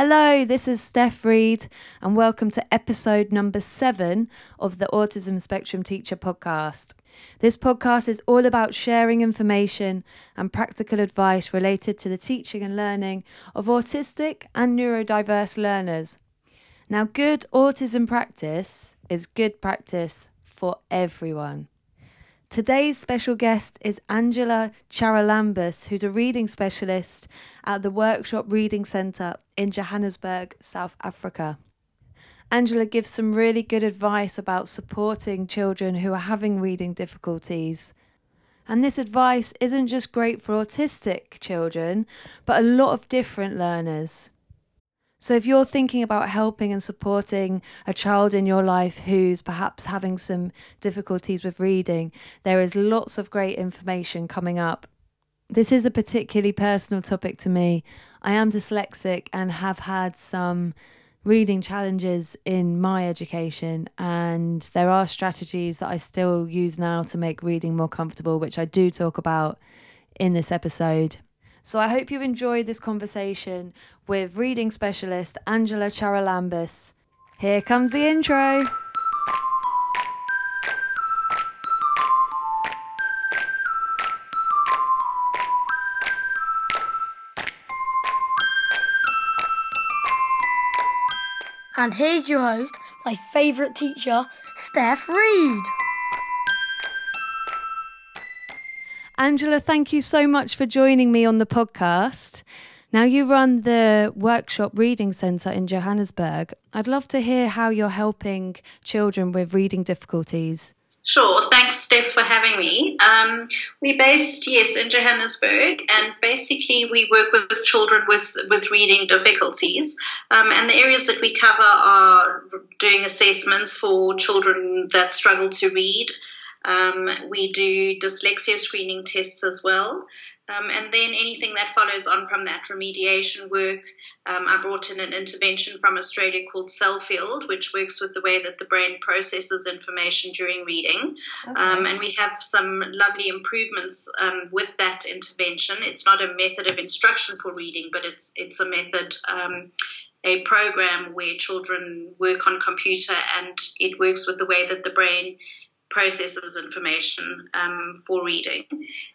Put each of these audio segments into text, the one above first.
Hello, this is Steph Reed, and welcome to episode number seven of the Autism Spectrum Teacher podcast. This podcast is all about sharing information and practical advice related to the teaching and learning of autistic and neurodiverse learners. Now, good autism practice is good practice for everyone. Today's special guest is Angela Charalambous, who's a reading specialist at the Workshop Reading Centre in Johannesburg, South Africa. Angela gives some really good advice about supporting children who are having reading difficulties. And this advice isn't just great for autistic children, but a lot of different learners. So, if you're thinking about helping and supporting a child in your life who's perhaps having some difficulties with reading, there is lots of great information coming up. This is a particularly personal topic to me. I am dyslexic and have had some reading challenges in my education, and there are strategies that I still use now to make reading more comfortable, which I do talk about in this episode. So I hope you enjoy this conversation with reading specialist Angela Charalambous. Here comes the intro. And here's your host, my favourite teacher, Steph Reed. Angela, thank you so much for joining me on the podcast. Now, you run the Workshop Reading Centre in Johannesburg. I'd love to hear how you're helping children with reading difficulties. Sure. Thanks, Steph, for having me. Um, we're based, yes, in Johannesburg, and basically we work with children with, with reading difficulties. Um, and the areas that we cover are doing assessments for children that struggle to read, um, we do dyslexia screening tests as well. Um, and then anything that follows on from that remediation work, um, I brought in an intervention from Australia called Cellfield, which works with the way that the brain processes information during reading. Okay. Um, and we have some lovely improvements um, with that intervention. It's not a method of instruction for reading, but it's it's a method um, a program where children work on computer and it works with the way that the brain processes information um, for reading.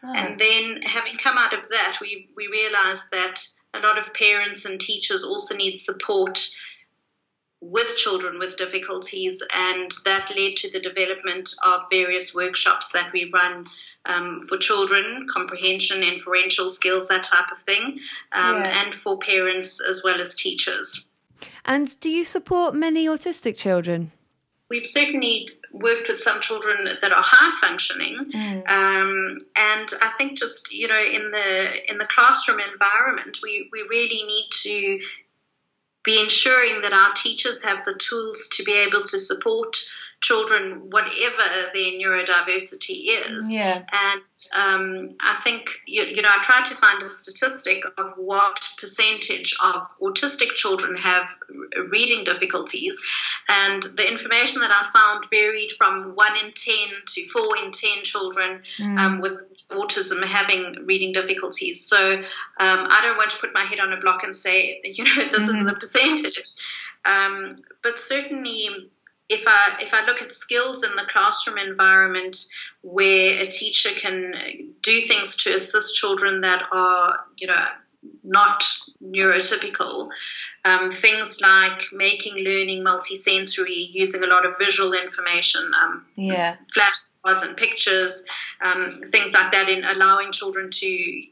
Oh. And then, having come out of that, we, we realized that a lot of parents and teachers also need support with children with difficulties, and that led to the development of various workshops that we run. Um, for children, comprehension, inferential skills, that type of thing, um, yeah. and for parents as well as teachers. And do you support many autistic children? We've certainly worked with some children that are high functioning, mm. um, and I think just you know in the in the classroom environment, we we really need to be ensuring that our teachers have the tools to be able to support children, whatever their neurodiversity is. Yeah. And um, I think, you, you, know, I tried to find a statistic of what percentage of autistic children have reading difficulties. And the information that I found varied from 1 in 10 to 4 in 10 children mm. um, with autism having reading difficulties. So um, I don't want to put my head on a block and say, you know, this mm-hmm. is the percentage. Um, but certainly, if I if I look at skills in the classroom environment where a teacher can do things to assist children that are you know not neurotypical, um, things like making learning multisensory, using a lot of visual information, um, yeah, flashcards and pictures, um, things like that, in allowing children to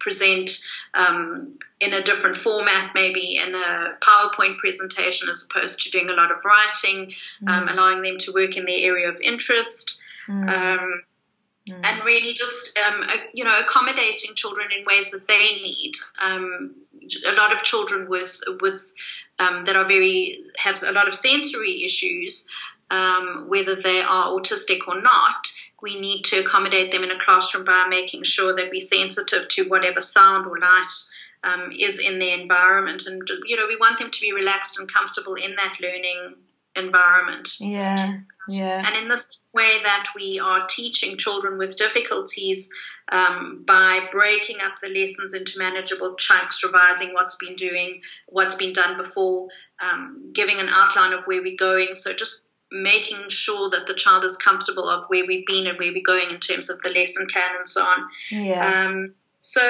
present um, in a different format, maybe in a PowerPoint presentation as opposed to doing a lot of writing, um, mm. allowing them to work in their area of interest. Mm. Um, mm. And really, just um, you know, accommodating children in ways that they need. Um, a lot of children with with um, that are very have a lot of sensory issues, whether they are autistic or not, we need to accommodate them in a classroom by making sure that we're sensitive to whatever sound or light um, is in the environment. And, you know, we want them to be relaxed and comfortable in that learning environment. Yeah, yeah. And in this way that we are teaching children with difficulties um, by breaking up the lessons into manageable chunks, revising what's been doing, what's been done before, um, giving an outline of where we're going. So just making sure that the child is comfortable of where we've been and where we're going in terms of the lesson plan and so on. Yeah. Um, so,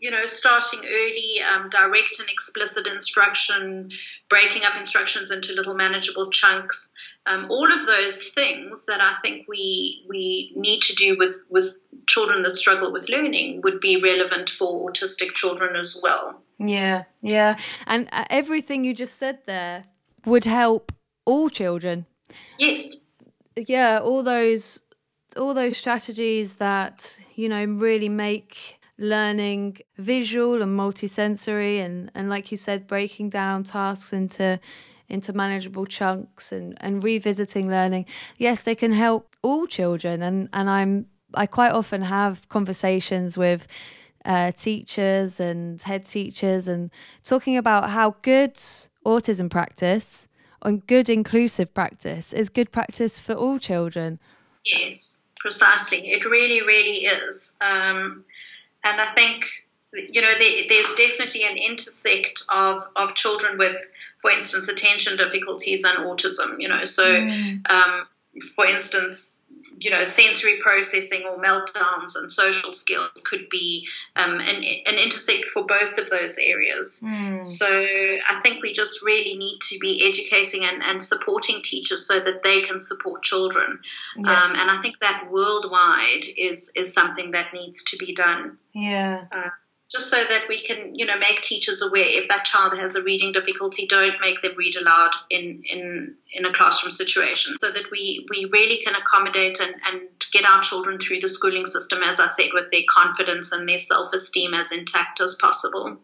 you know, starting early, um, direct and explicit instruction, breaking up instructions into little manageable chunks, um, all of those things that I think we we need to do with, with children that struggle with learning would be relevant for autistic children as well. Yeah, yeah. And uh, everything you just said there would help all children. Yes. Yeah, all those all those strategies that, you know, really make learning visual and multisensory and, and like you said, breaking down tasks into into manageable chunks and, and revisiting learning. Yes, they can help all children and, and I'm I quite often have conversations with uh, teachers and head teachers and talking about how good autism practice and good inclusive practice is good practice for all children. Yes, precisely. It really, really is. Um, and I think you know there, there's definitely an intersect of of children with, for instance, attention difficulties and autism. You know, so mm. um, for instance, you know, sensory processing or meltdowns and social skills could be um, an, an intersect for both of those areas. Mm. So I think we just really need to be educating and, and supporting teachers so that they can support children. Yeah. Um, and I think that worldwide is, is something that needs to be done. Yeah. Uh, just so that we can, you know, make teachers aware if that child has a reading difficulty, don't make them read aloud in in in a classroom situation, so that we we really can accommodate and and get our children through the schooling system, as I said, with their confidence and their self esteem as intact as possible.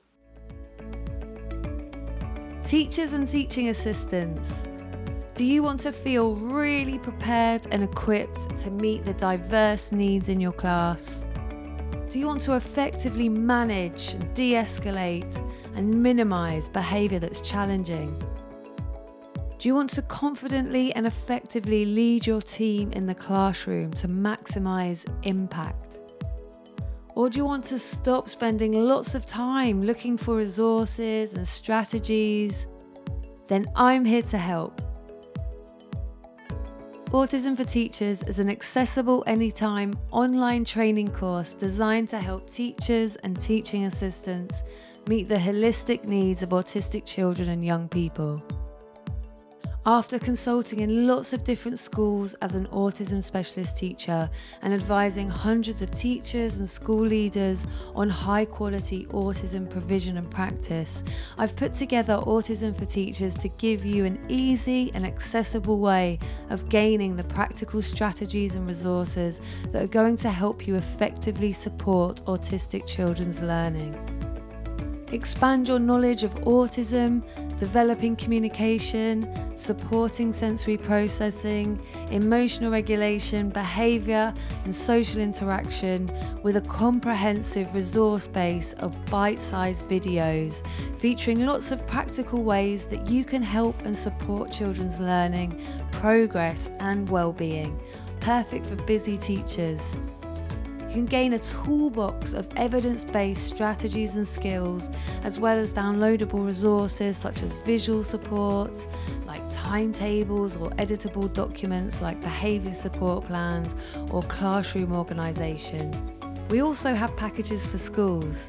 Teachers and teaching assistants. Do you want to feel really prepared and equipped to meet the diverse needs in your class? Do you want to effectively manage, de escalate, and minimize behavior that's challenging? Do you want to confidently and effectively lead your team in the classroom to maximize impact? Or do you want to stop spending lots of time looking for resources and strategies? Then I'm here to help. Autism for Teachers is an accessible anytime online training course designed to help teachers and teaching assistants meet the holistic needs of autistic children and young people. After consulting in lots of different schools as an autism specialist teacher and advising hundreds of teachers and school leaders on high quality autism provision and practice, I've put together Autism for Teachers to give you an easy and accessible way of gaining the practical strategies and resources that are going to help you effectively support autistic children's learning. Expand your knowledge of autism developing communication, supporting sensory processing, emotional regulation, behaviour, and social interaction with a comprehensive resource base of bite sized videos featuring lots of practical ways that you can help and support children's learning, progress, and well-being. Perfect for busy teachers. You can gain a toolbox of evidence based strategies and skills, as well as downloadable resources such as visual supports, like timetables or editable documents like behaviour support plans or classroom organisation. We also have packages for schools.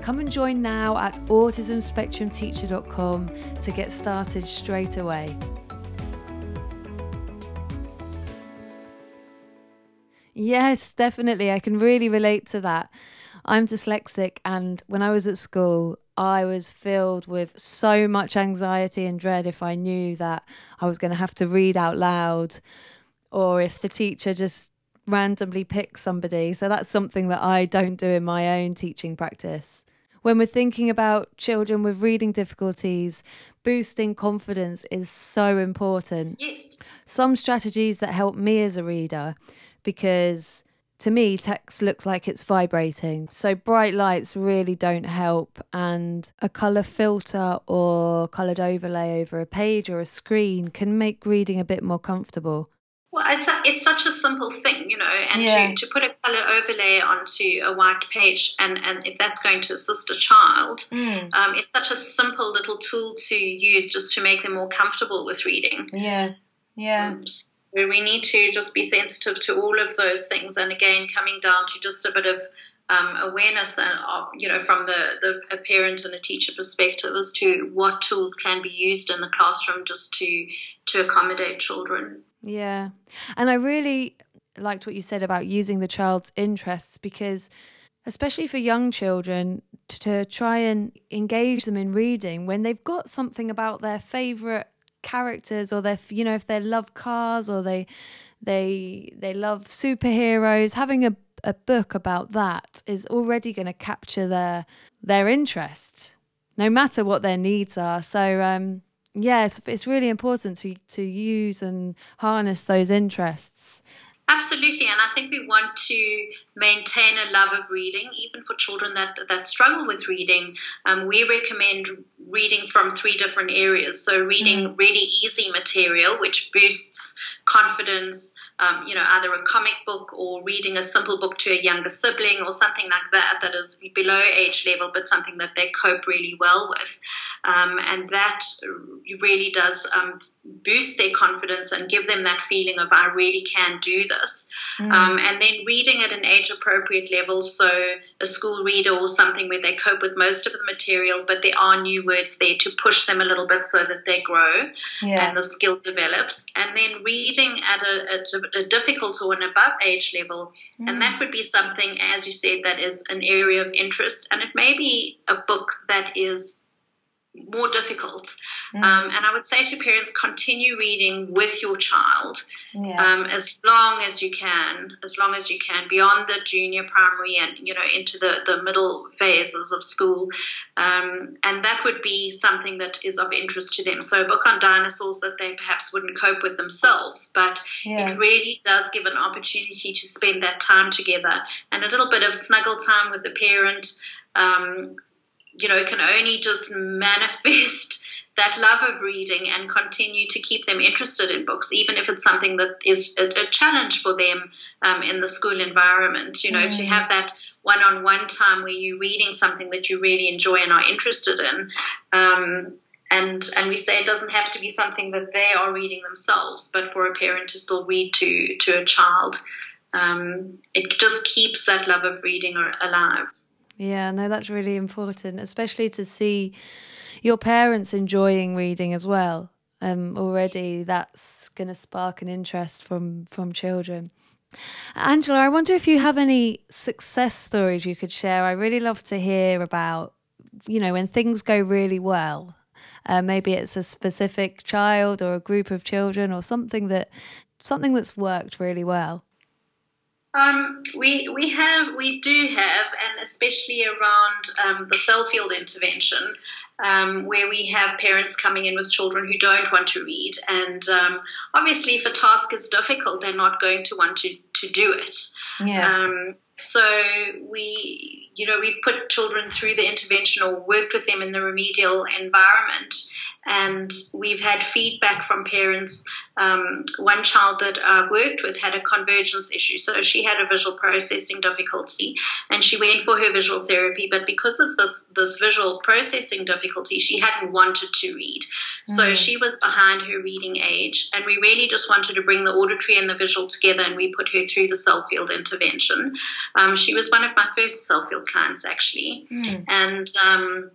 Come and join now at autismspectrumteacher.com to get started straight away. Yes, definitely. I can really relate to that. I'm dyslexic, and when I was at school, I was filled with so much anxiety and dread if I knew that I was going to have to read out loud or if the teacher just randomly picks somebody. So that's something that I don't do in my own teaching practice. When we're thinking about children with reading difficulties, boosting confidence is so important. Yes. Some strategies that help me as a reader because to me, text looks like it's vibrating. So bright lights really don't help. And a colour filter or coloured overlay over a page or a screen can make reading a bit more comfortable. Well, it's, a, it's such a simple thing, you know, and yeah. to, to put a color overlay onto a white page, and, and if that's going to assist a child, mm. um, it's such a simple little tool to use just to make them more comfortable with reading. Yeah, yeah. Um, we need to just be sensitive to all of those things. And again, coming down to just a bit of um, awareness and uh, you know from the, the a parent and a teacher perspective as to what tools can be used in the classroom just to to accommodate children. Yeah, and I really liked what you said about using the child's interests because especially for young children to try and engage them in reading when they've got something about their favorite characters or they you know if they love cars or they they they love superheroes having a, a book about that is already going to capture their their interest no matter what their needs are. So um yes yeah, it's, it's really important to to use and harness those interests Absolutely, and I think we want to maintain a love of reading, even for children that that struggle with reading. Um, we recommend reading from three different areas. So, reading mm. really easy material, which boosts confidence. Um, you know, either a comic book or reading a simple book to a younger sibling or something like that that is below age level, but something that they cope really well with. Um, and that really does um, boost their confidence and give them that feeling of I really can do this. Mm. Um, and then reading at an age appropriate level, so a school reader or something where they cope with most of the material, but there are new words there to push them a little bit so that they grow yeah. and the skill develops. And then reading at a, a, a difficult or an above age level, mm. and that would be something, as you said, that is an area of interest, and it may be a book that is more difficult. Mm. Um, and I would say to parents, continue reading with your child yeah. um, as long as you can, as long as you can, beyond the junior primary and you know into the the middle phases of school. Um, and that would be something that is of interest to them. So a book on dinosaurs that they perhaps wouldn't cope with themselves, but yeah. it really does give an opportunity to spend that time together and a little bit of snuggle time with the parent. Um, you know, can only just manifest that love of reading and continue to keep them interested in books, even if it's something that is a, a challenge for them um, in the school environment. You know, mm. to have that one on one time where you're reading something that you really enjoy and are interested in. Um, and, and we say it doesn't have to be something that they are reading themselves, but for a parent to still read to, to a child. Um, it just keeps that love of reading alive. Yeah, no, that's really important, especially to see your parents enjoying reading as well. Um, already that's going to spark an interest from from children. Angela, I wonder if you have any success stories you could share. I really love to hear about, you know, when things go really well. Uh, maybe it's a specific child or a group of children or something that something that's worked really well. Um, we we have we do have, and especially around um, the Cellfield intervention, um, where we have parents coming in with children who don't want to read, and um, obviously, if a task is difficult, they're not going to want to to do it. Yeah. Um, so we, you know, we put children through the intervention or worked with them in the remedial environment and we've had feedback from parents. Um, one child that I worked with had a convergence issue, so she had a visual processing difficulty, and she went for her visual therapy. But because of this this visual processing difficulty, she hadn't wanted to read, mm. so she was behind her reading age, and we really just wanted to bring the auditory and the visual together, and we put her through the Cellfield intervention. Um, she was one of my first Cellfield clients actually, mm. and um,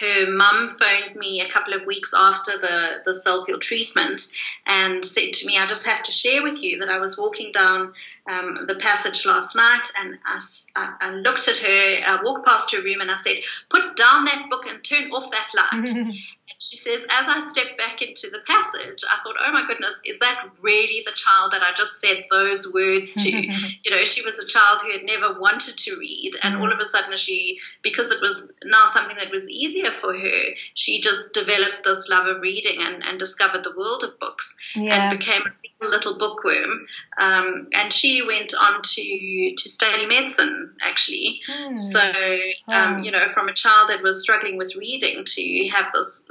her mum phoned me a couple of weeks after the, the Cellfield treatment and said to me, I just have to share with you that I was walking down um, the passage last night and I, I, I, looked at her, I walked past her room and I said, Put down that book and turn off that light. she says, as I stepped back into the passage, I thought, oh my goodness, is that really the child that I just said those words to? you know, she was a child who had never wanted to read, and all of a sudden, she, because it was now something that was easier for her, she just developed this love of reading and, and discovered the world of books. yeah. and became a little bookworm. Um, and she went on to to study medicine actually. Hmm. So um, Wow. you know, from a child that was struggling with reading to have this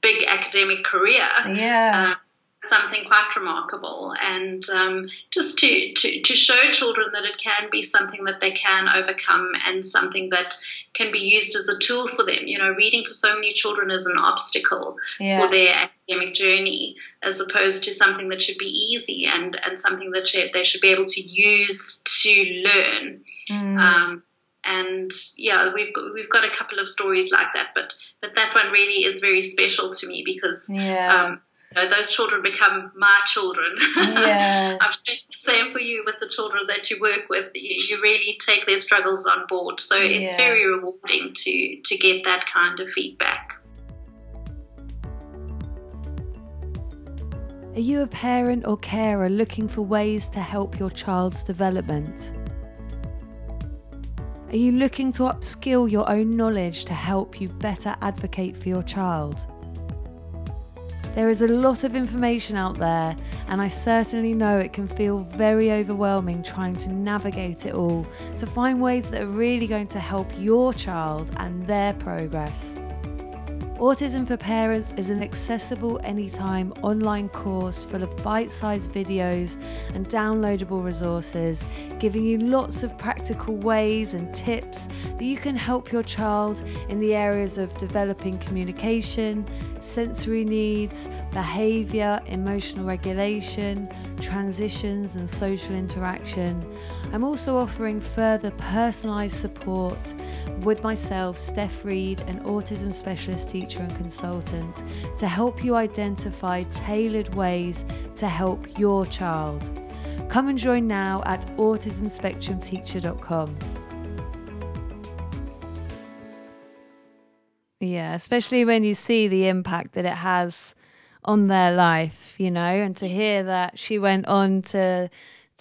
big academic career yeah. uh, something quite remarkable and um, just to, to, to show children that it can be something that they can overcome and something that can be used as a tool for them. You know, reading for so many children is an obstacle yeah. for their academic journey as opposed to something that should be easy and, and something that should, they should be able to use to learn. Mm. Um, and yeah, we've got, we've got a couple of stories like that, but but that one really is very special to me because yeah. um, you know, those children become my children. Yeah. I'm sure it's the same for you with the children that you work with. You, you really take their struggles on board, so it's Yeah. very rewarding to to get that kind of feedback. Are you a parent or carer looking for ways to help your child's development? Are you looking to upskill your own knowledge to help you better advocate for your child? There is a lot of information out there, and I certainly know it can feel very overwhelming trying to navigate it all to find ways that are really going to help your child and their progress. Autism for Parents is an accessible anytime online course full of bite sized videos and downloadable resources, giving you lots of practical ways and tips that you can help your child in the areas of developing communication, sensory needs, behaviour, emotional regulation, transitions, and social interaction. I'm also offering further personalised support with myself, Steph Reed, an autism specialist teacher and consultant, to help you identify tailored ways to help your child. Come and join now at autismspectrumteacher.com. Yeah, especially when you see the impact that it has on their life, you know, and to hear that she went on to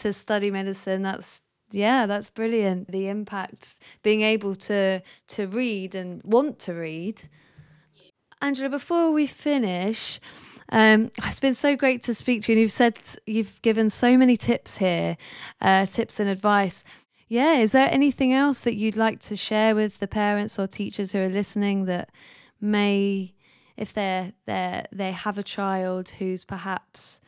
to study medicine, that's yeah, that's brilliant. The impact being able to to read and want to read. Angela, before we finish, um, it's been so great to speak to you. And you've said you've given so many tips here, uh, tips and advice. Yeah, is there anything else that you'd like to share with the parents or teachers who are listening that may, if they're they they have a child who's perhaps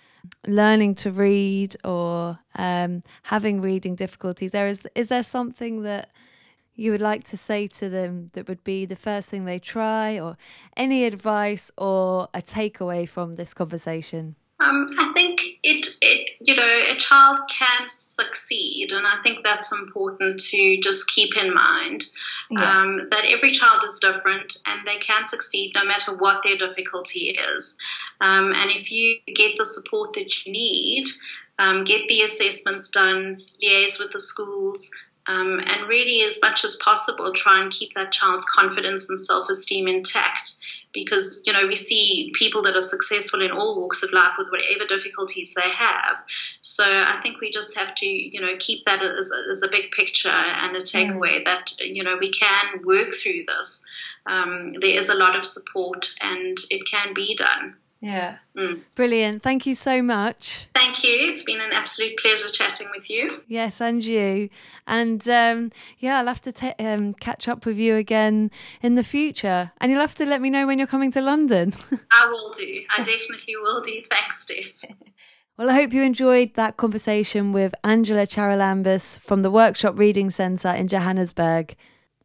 learning to read or um, having reading difficulties, there is is there something that you would like to say to them that would be the first thing they try, or any advice or a takeaway from this conversation? Um, I think it, it, you know, a child can succeed, and I think that's important to just keep in mind. Um, that every child is different and they can succeed no matter what their difficulty is. Um, and if you get the support that you need, um, get the assessments done, liaise with the schools, um, and really, as much as possible, try and keep that child's confidence and self esteem intact. Because, you know, we see people that are successful in all walks of life with whatever difficulties they have. So I think we just have to, you know, keep that as, as a big picture and a takeaway that, you know, we can work through this. Um, there is a lot of support and it can be done. Yeah. Mm. Brilliant. Thank you so much. Thank you. It's been an absolute pleasure chatting with you. Yes, and you. And um, yeah, I'll have to um, catch up with you again in the future. And you'll have to let me know when you're coming to London. I will do. I definitely will do. Thanks, Steph. well, I hope you enjoyed that conversation with Angela Charalambous from the Workshop Reading Centre in Johannesburg.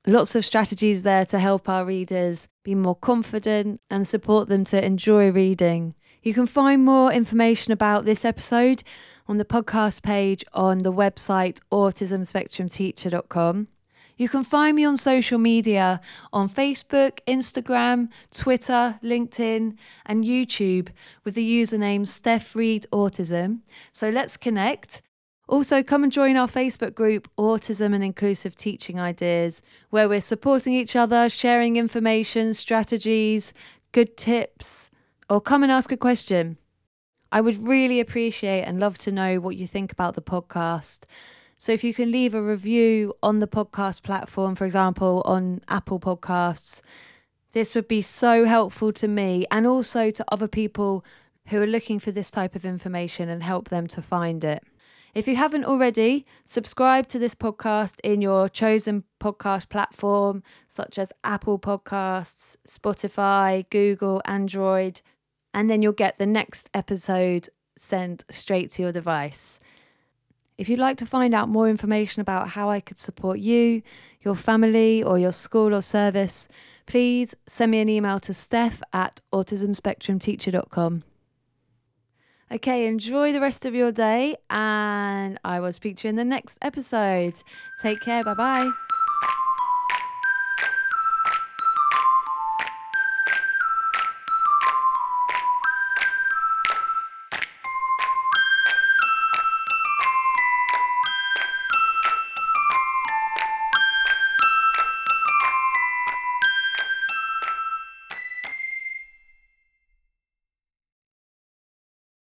Lots of strategies there to help our readers be more confident and support them to enjoy reading. You can find more information about this episode on the podcast page on the website autismspectrumteacher.com. You can find me on social media on Facebook, Instagram, Twitter, LinkedIn, and YouTube with the username Steph Reed Autism. So let's connect. Also, come and join our Facebook group, Autism and Inclusive Teaching Ideas, where we're supporting each other, sharing information, strategies, good tips, or come and ask a question. I would really appreciate and love to know what you think about the podcast. So, if you can leave a review on the podcast platform, for example, on Apple Podcasts, this would be so helpful to me and also to other people who are looking for this type of information and help them to find it. If you haven't already, subscribe to this podcast in your chosen podcast platform, such as Apple Podcasts, Spotify, Google, Android, and then you'll get the next episode sent straight to your device. If you'd like to find out more information about how I could support you, your family, or your school or service, please send me an email to steph at autismspectrumteacher.com. Okay, enjoy the rest of your day, and I will speak to you in the next episode. Take care. Bye bye.